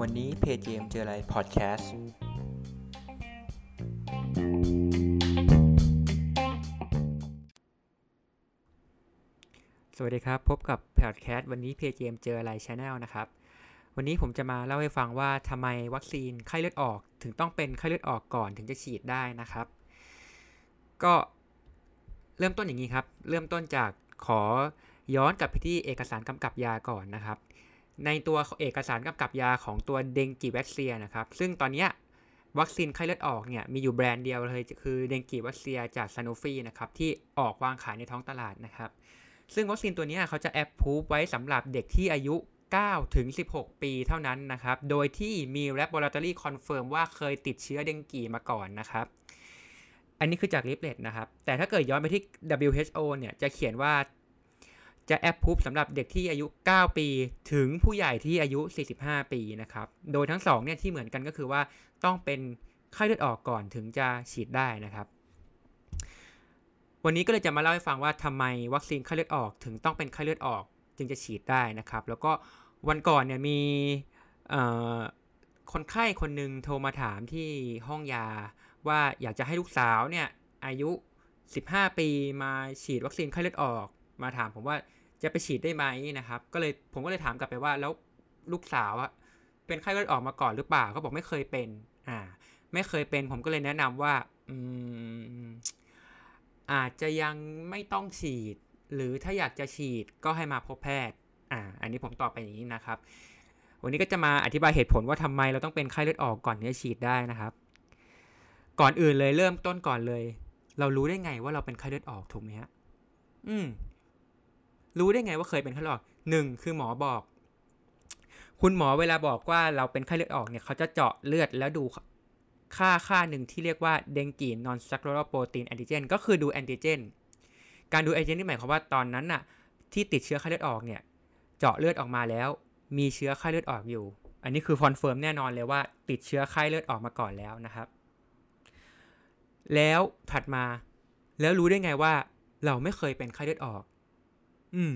วันนี้เพจเจมเจออะไรพอดแคสต์สวัสดีครับ พบกับพอดแคสต์วันนี้เพจเจมเจออะไร channel นะครับ วันนี้ผมจะมาเล่าให้ฟังว่าทำไมวัคซีนไข้เลือดออก ถึงต้องเป็นไข้เลือดออกก่อนถึงจะฉีดได้นะครับ ก็เริ่มต้นอย่างนี้ครับ เริ่มต้นจากขอ ย้อนกลับไปที่เอกสารกำกับยาก่อนนะครับ ในตัวเอกสารกำกับยาของตัวเดงกีวัคเซียนะครับ ซึ่งตอนนี้วัคซีนไข้เลือดออกเนี่ยมีอยู่แบรนด์เดียวเลยคือเดงกีวัคเซียจากซานโนฟีนะครับที่ออกวางขายในท้องตลาดนะครับ ซึ่งวัคซีนตัวนี้เขาจะแอปพูฟไว้สำหรับเด็กที่อายุ9ถึง16 ปีเท่านั้นนะครับ โดยที่มี laboratory confirm ว่าเคยติดเชื้อเดงกีมาก่อนนะครับ อันนี้คือจากลิฟเลตนะครับ แต่ถ้าเกิดย้อนไปที่ WHO เนี่ยจะเขียนว่า จะแอปพูฟสำหรับเด็กที่อายุ 9 ปี ถึงผู้ใหญ่ที่อายุ 45 ปีนะครับ โดยทั้งสองเนี่ยที่เหมือนกันก็คือว่าต้องเป็นไข้เลือดออกก่อนถึงจะฉีดได้นะครับ วันนี้ก็เลยจะมาเล่าให้ฟังว่าทำไมวัคซีนไข้เลือดออก ถึงต้องเป็นไข้เลือดออก จึงจะฉีดได้นะครับ แล้วก็วันก่อนเนี่ยมีคนไข้คนหนึ่งโทรมาถามที่ห้องยาว่าอยากจะให้ลูกสาวเนี่ยอายุ 15 ปีมาฉีดวัคซีนไข้เลือดออก มาถามผมว่า จะไปฉีดได้ไหมนะครับ ก็เลยผมก็เลยถามกลับไปว่าแล้วลูกสาวอะเป็นไข้เลือดออกมาก่อนหรือเปล่าเขาบอกไม่เคยเป็นอ่าไม่เคยเป็นผมก็เลยแนะนำว่าอืมอาจจะยังไม่ต้องฉีด หรือถ้าอยากจะฉีดก็ให้มาพบแพทย์อ่าอันนี้ผมตอบไปอย่างนี้นะครับ วันนี้ก็จะมาอธิบายเหตุผลว่าทำไมเราต้องเป็นไข้เลือดออกก่อนที่จะฉีดได้นะครับ ก่อนอื่นเลยเริ่มต้นก่อนเลย เรารู้ได้ไงว่าเราเป็นไข้เลือดออกถูกไหมฮะอืม รู้ได้ไงว่าเคยเป็นไข้เลือดออกหนึ่งคือหมอบอก คุณหมอเวลาบอกว่าเราเป็นไข้เลือดออกเนี่ยเขาจะเจาะเลือดแล้วดูค่าค่าหนึ่งที่เรียกว่าเดงกีนนอนซักโรโปรตีนแอนติเจนก็คือดูแอนติเจนการดู antigen นี่หมายความว่าตอนนั้นน่ะที่ติดเชื้อไข้เลือดออกเนี่ยเจาะเลือดออกมาแล้ว มีเชื้อไข้เลือดออกอยู่ อันนี้คือ confirm แน่นอนเลยว่าติดเชื้อไข้เลือดออกมาก่อนแล้วนะครับ แล้วถัดมาแล้วรู้ได้ไงว่าเราไม่เคยเป็นไข้เลือดออก อืม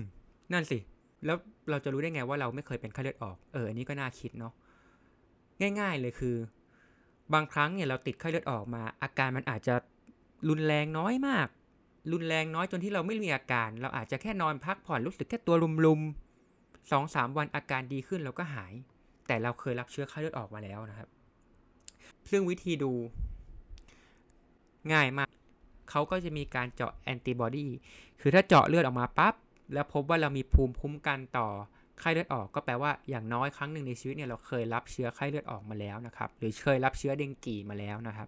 นั่นสิ แล้วเราจะรู้ได้ไงว่าเราไม่เคยเป็นไข้เลือดออก เออ อันนี้ก็น่าคิดเนาะ ง่าย ๆ เลยคือ บางครั้งเนี่ยเราติดไข้เลือดออกมา อาการมันอาจจะรุนแรงน้อยมาก รุนแรงน้อยจนที่เราไม่มีอาการ เราอาจจะแค่นอนพักผ่อนรู้สึกแค่ตัวลุมๆสองสามวันอาการดีขึ้นเราก็หาย แต่เราเคยรับเชื้อไข้เลือดออกมาแล้วนะครับ ซึ่งวิธีดูง่ายมาก เขาก็จะมีการเจาะแอนติบอดี คือถ้าเจาะเลือดออกมาปั๊บ แล้วพบว่าเรามีภูมิคุ้มกันต่อไข้เลือดออกก็แปลว่าอย่างน้อยครั้งหนึ่งในชีวิตเนี่ยเราเคยรับเชื้อไข้เลือดออกมาแล้วนะครับหรือเคยรับเชื้อเดงกีมาแล้วนะครับ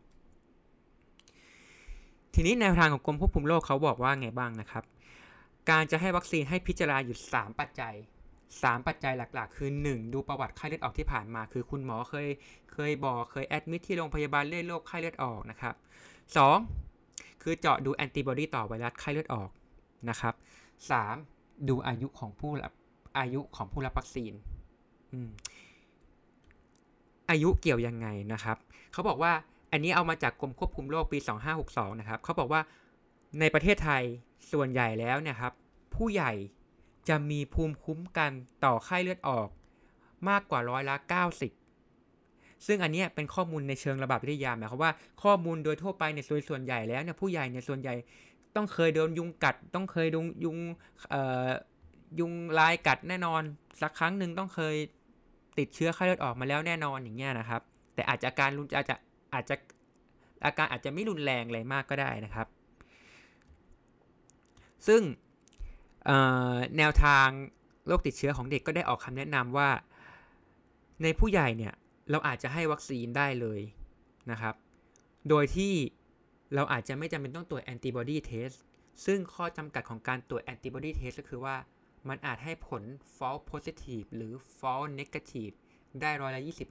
ทีนี้แนวทางของกรมควบคุมโรคเขาบอกว่าไงบ้างนะครับ การจะให้วัคซีนให้พิจารณาอยู่ 3 ปัจจัย 3 ปัจจัยหลักๆ คือ 1 ดูประวัติไข้เลือดออกที่ผ่านมา คือคุณหมอเคยเคยบอกเคยแอดมิทที่โรงพยาบาลเรื่องโรคไข้เลือดออกนะครับ 2. คือเจาะดูแอนติบอดีต่อไวรัสไข้เลือดออกนะครับ 3. ดูอายุของผู้รับอายุของผู้รับวัคซีนอายุเกี่ยวยังไงนะครับ เขาบอกว่าอันนี้เอามาจากกรมควบคุมโรคปี 2562 นะครับ เขาบอกว่าในประเทศไทยส่วนใหญ่แล้วนี่ยครับ ผู้ใหญ่จะมีภูมิคุ้มกันต่อไข้เลือดออกมากกว่าร้อยละ 90 ซึ่งอันนี้เป็นข้อมูลในเชิงระบาดวิทยาหมายความว่าข้อมูลโดยทั่วไปในส่วนส่วนใหญ่แล้วเนี่ยผู้ใหญ่ในส่วนใหญ่ ต้องเคยโดนยุงกัด ต้องเคยโดนยุงยุงลายกัดแน่นอน สักครั้งหนึ่งต้องเคยติดเชื้อไข้เลือดออกมาแล้วแน่นอนอย่างเงี้ยนะครับ แต่อาจจะอาการรุนอาจจะอาจจะอาการอาจจะไม่รุนแรงอะไรมากก็ได้นะครับ ซึ่งแนวทางโรคติดเชื้อของเด็กก็ได้ออกคำแนะนำว่า ในผู้ใหญ่เนี่ยเราอาจจะให้วัคซีนได้เลยนะครับ โดยที่ เราอาจจะไม่จำเป็นต้องตรวจ antibody testซึ่งข้อจำกัดของการตรวจ antibody test ก็คือว่า มันอาจให้ผล false positive หรือ false negative ได้ร้อยละยี่สิบ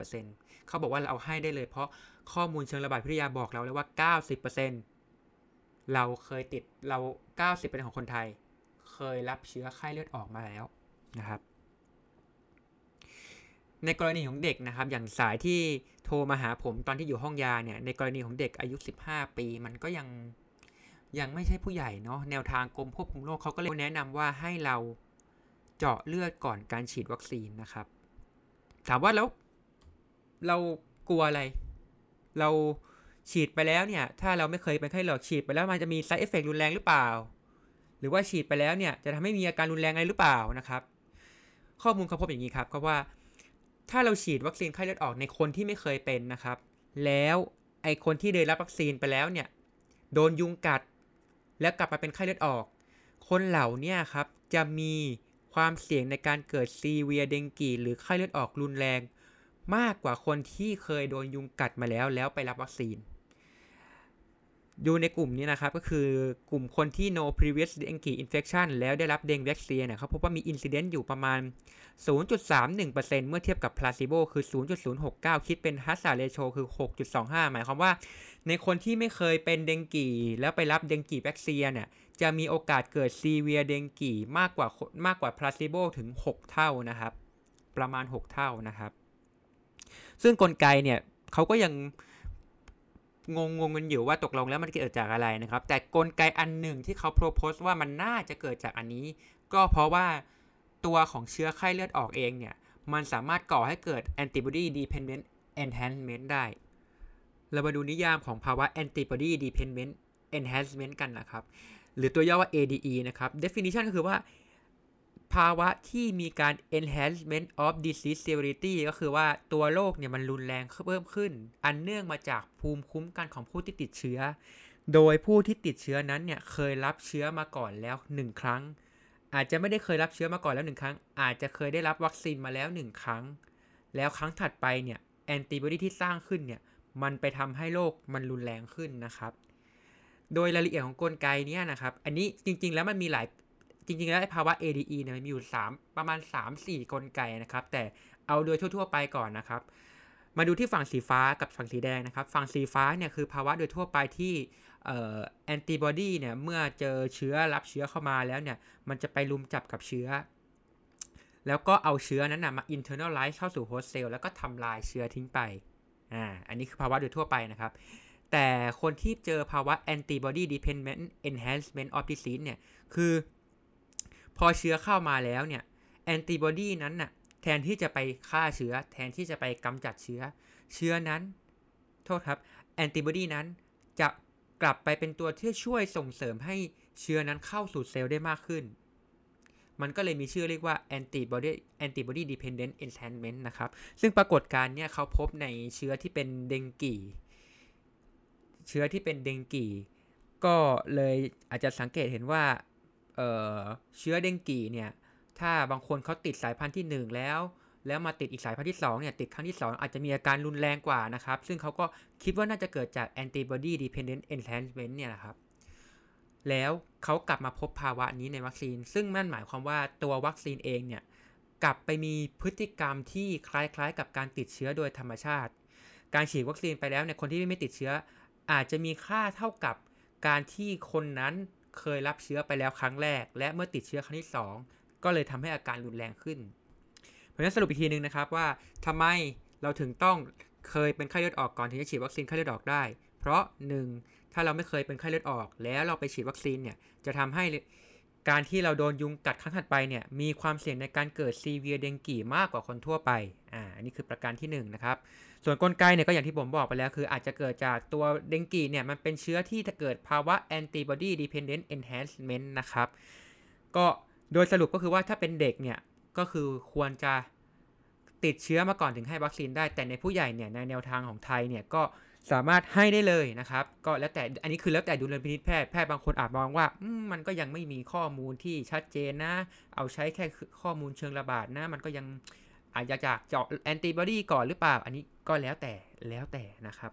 เขาบอกว่าเราเอาให้ได้เลย เพราะข้อมูลเชิงระบาดวิทยาบอกเราเลยว่าเก้าสิบเปอร์เซ็นต์เราเคยติดเราเก้าสิบเปอร์เซ็นต์ของคนไทย เคยรับเชื้อไข้เลือดออกมาแล้วนะครับ ในกรณีของเด็กนะครับ อย่างสายที่โทรมาหาผมตอนที่อยู่ห้องยาเนี่ย ในกรณีของเด็กอายุ 15 ปี มันก็ยังยังไม่ใช่ผู้ใหญ่เนาะแนวทางกรมควบคุมโรคเขาก็เลยแนะนำว่าให้เราเจาะเลือดก่อนการฉีดวัคซีนนะครับ ถามว่าแล้วเรากลัวอะไร เราฉีดไปแล้วเนี่ย ถ้าเราไม่เคยเป็นไข้หลอดฉีดไปแล้วมันจะมี side effect รุนแรงหรือเปล่า หรือว่าฉีดไปแล้วเนี่ยจะทำให้มีอาการรุนแรงอะไรหรือเปล่านะครับ ข้อมูลเขาพบอย่างนี้ครับก็ว่า ถ้าเราฉีดวัคซีนไข้เลือดออกในคนที่ไม่เคยเป็นนะครับ แล้วไอคนที่ได้รับวัคซีนไปแล้วเนี่ย โดนยุงกัด แล้วกลับมาเป็นไข้เลือดออก คนเหล่านี้ครับจะมีความเสี่ยงในการเกิดซีเวียเดงกีหรือไข้เลือดออกรุนแรง มากกว่าคนที่เคยโดนยุงกัดมาแล้วแล้วไปรับวัคซีน ดูในกลุ่มนี้นะครับ ก็คือกลุ่มคนที่ no previous dengue infection แล้วได้รับเดงแวคซีนเนี่ยเขาพบว่ามี incident อยู่ประมาณ 0.31%เมื่อเทียบกับ placebo คือ 0.069 คิดเป็น hazard ratio คือ 6.25 หมายความว่า ในคนที่ไม่เคยเป็นเดงกีแล้วไปรับเดงกีแวคซีนเนี่ยจะมีโอกาสเกิดซีเวียเดงกีมากกว่ามากกว่า placebo ถึง 6 เท่านะครับ ประมาณ 6 เท่านะครับ ซึ่งกลไกเนี่ยเขาก็ยัง งงงกันอยู่ว่าตกลงแล้วมันเกิดจากอะไรนะครับ แต่กลไกอันหนึ่งที่เขาโพรโพสว่ามันน่าจะเกิดจากอันนี้ ก็เพราะว่าตัวของเชื้อไข้เลือดออกเองเนี่ย มันสามารถก่อให้เกิด antibody dependent enhancement ได้ เรามาดูนิยามของภาวะ antibody dependent enhancement กันนะครับ หรือตัวย่อว่า ADE นะครับ definition ก็คือว่า ภาวะที่มีการ enhancement of disease severity ก็คือว่าตัวโรคเนี่ยมันรุนแรงเพิ่มขึ้น อันเนื่องมาจากภูมิคุ้มกันของผู้ที่ติดเชื้อ โดยผู้ที่ติดเชื้อนั้นเนี่ยเคยรับเชื้อมาก่อนแล้ว 1 ครั้ง อาจจะไม่ได้เคยรับเชื้อมาก่อนแล้ว 1 ครั้ง อาจจะเคยได้รับวัคซีนมาแล้ว 1 ครั้ง แล้วครั้งถัดไปเนี่ยแอนติบอดีที่สร้างขึ้นเนี่ยมันไปทำให้โรคมันรุนแรงขึ้นนะครับ โดยรายละเอียดของกลไกนี้นะครับ อันนี้จริงๆแล้วมันมีหลาย จริงๆแล้วภาวะ ADE เนี่ยมันมีอยู่ 3 ประมาณ 3-4 กลไกนะครับ แต่เอาโดยทั่ว ๆ ไปก่อนนะครับ มาดูที่ฝั่งสีฟ้ากับฝั่งสีแดงนะครับ ฝั่งสีฟ้าเนี่ยคือภาวะโดยทั่วไปที่แอนติบอดีเนี่ยเมื่อเจอเชื้อรับเชื้อเข้ามาแล้วเนี่ยมันจะไปลุมจับกับเชื้อ แล้วก็เอาเชื้อนั้นนะมา internalize เข้าสู่โฮสต์เซลล์แล้วก็ทำลายเชื้อทิ้งไปอ่าอันนี้คือภาวะโดยทั่วไปนะครับแต่คนที่เจอภาวะ antibody dependent enhancement of disease เนี่ย คือ พอเชื้อเข้ามาแล้วเนี่ยแอนติบอดีนั้นน่ะแทนที่จะไปฆ่าเชื้อ แทนที่จะไปกำจัดเชื้อ เชื้อนั้นโทษครับแอนติบอดีนั้นจะกลับไปเป็นตัวที่ช่วยส่งเสริมให้เชื้อนั้นเข้าสู่เซลล์ได้มากขึ้น มันก็เลยมีชื่อเรียกว่า antibody antibody dependent enhancement นะครับ ซึ่งปรากฏการณ์เนี่ยเขาพบในเชื้อที่เป็นเดงกีเชื้อที่เป็นเดงกีก็เลยอาจจะสังเกตเห็นว่า เชื้อเดงกีเนี่ยถ้าบางคนเขาติดสายพันธุ์ที่ 1 แล้ว แล้วมาติดอีกสายพันธุ์ที่2เนี่ยติดครั้งที่ 2 อาจจะมีอาการรุนแรงกว่านะครับ ซึ่งเขาก็คิดว่าน่าจะเกิดจาก antibody dependent enhancement เนี่ยนะครับแล้วเขากลับมาพบภาวะนี้ในวัคซีน ซึ่งนั่นหมายความว่าตัววัคซีนเองเนี่ยกลับไปมีพฤติกรรมที่คล้ายๆ กับการติดเชื้อโดยธรรมชาติ การฉีดวัคซีนไปแล้วเนี่ยคนที่ไม่ติดเชื้อ อาจจะมีค่าเท่ากับการที่คนนั้น เคยรับเชื้อไปแล้วครั้งแรก และเมื่อติดเชื้อครั้งที่ 2 ก็เลยทำให้อาการรุนแรงขึ้น เพราะฉะนั้นสรุปอีกทีนึงนะครับว่าทำไมเราถึงต้องเคยเป็นไข้เลือดออกก่อนถึงจะฉีดวัคซีนไข้เลือดออกได้ เพราะ 1. ถ้าเราไม่เคยเป็นไข้เลือดออก แล้วเราไปฉีดวัคซีนเนี่ยจะทำให้ การที่เราโดนยุงกัดครั้งถัดไปเนี่ยมีความเสี่ยงในการเกิดซีเวียเดงกีมากกว่าคนทั่วไป อ่า อันนี้คือประการที่1นนะครับ ส่วนกลไกเนี่ยก็อย่างที่ผมบอกไปแล้ว คืออาจจะเกิดจากตัวเดงกีเนี่ยมันเป็นเชื้อที่จะเกิดภาวะ antibody dependent enhancement นะครับ ก็โดยสรุปก็คือว่าถ้าเป็นเด็กเนี่ยก็คือควรจะติดเชื้อมาก่อนถึงให้วัคซีนได้ แต่ในผู้ใหญ่เนี่ยในแนวทางของไทยเนี่ยก็ สามารถให้ได้เลยนะครับ ก็แล้วแต่อันนี้คือแล้วแต่ดูลพินิจแพทย์แพทย์บางคนอาจมองว่ามันก็ยังไม่มีข้อมูลที่ชัดเจนนะ เอาใช้แค่ข้อมูลเชิงระบาดนะ มันก็ยังอาจจะจากเจาะแอนติบอดีก่อนหรือเปล่า อันนี้ก็แล้วแต่แล้วแต่นะครับ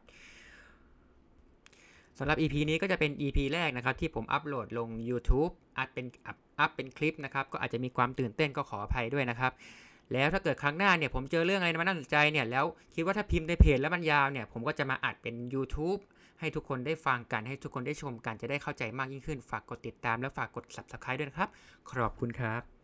สำหรับ EP นี้ก็จะเป็น EP แรกนะครับ ที่ผมอัปโหลดลง YouTube อัดเป็นอัพเป็นคลิปนะครับ ก็อาจจะมีความตื่นเต้นก็ขออภัยด้วยนะครับ แล้วถ้าเกิดครั้งหน้าเนี่ยผมเจอเรื่องอะไรมาน่าสนใจเนี่ยแล้วคิดว่าถ้าพิมพ์ในเพจแล้วมันยาวเนี่ยผมก็จะมาอัดเป็น YouTube ให้ทุกคนได้ฟังกันให้ทุกคนได้ชมกันจะได้เข้าใจมากยิ่งขึ้น ฝากกดติดตามและฝากกด Subscribe ด้วยนะครับ ขอบคุณครับ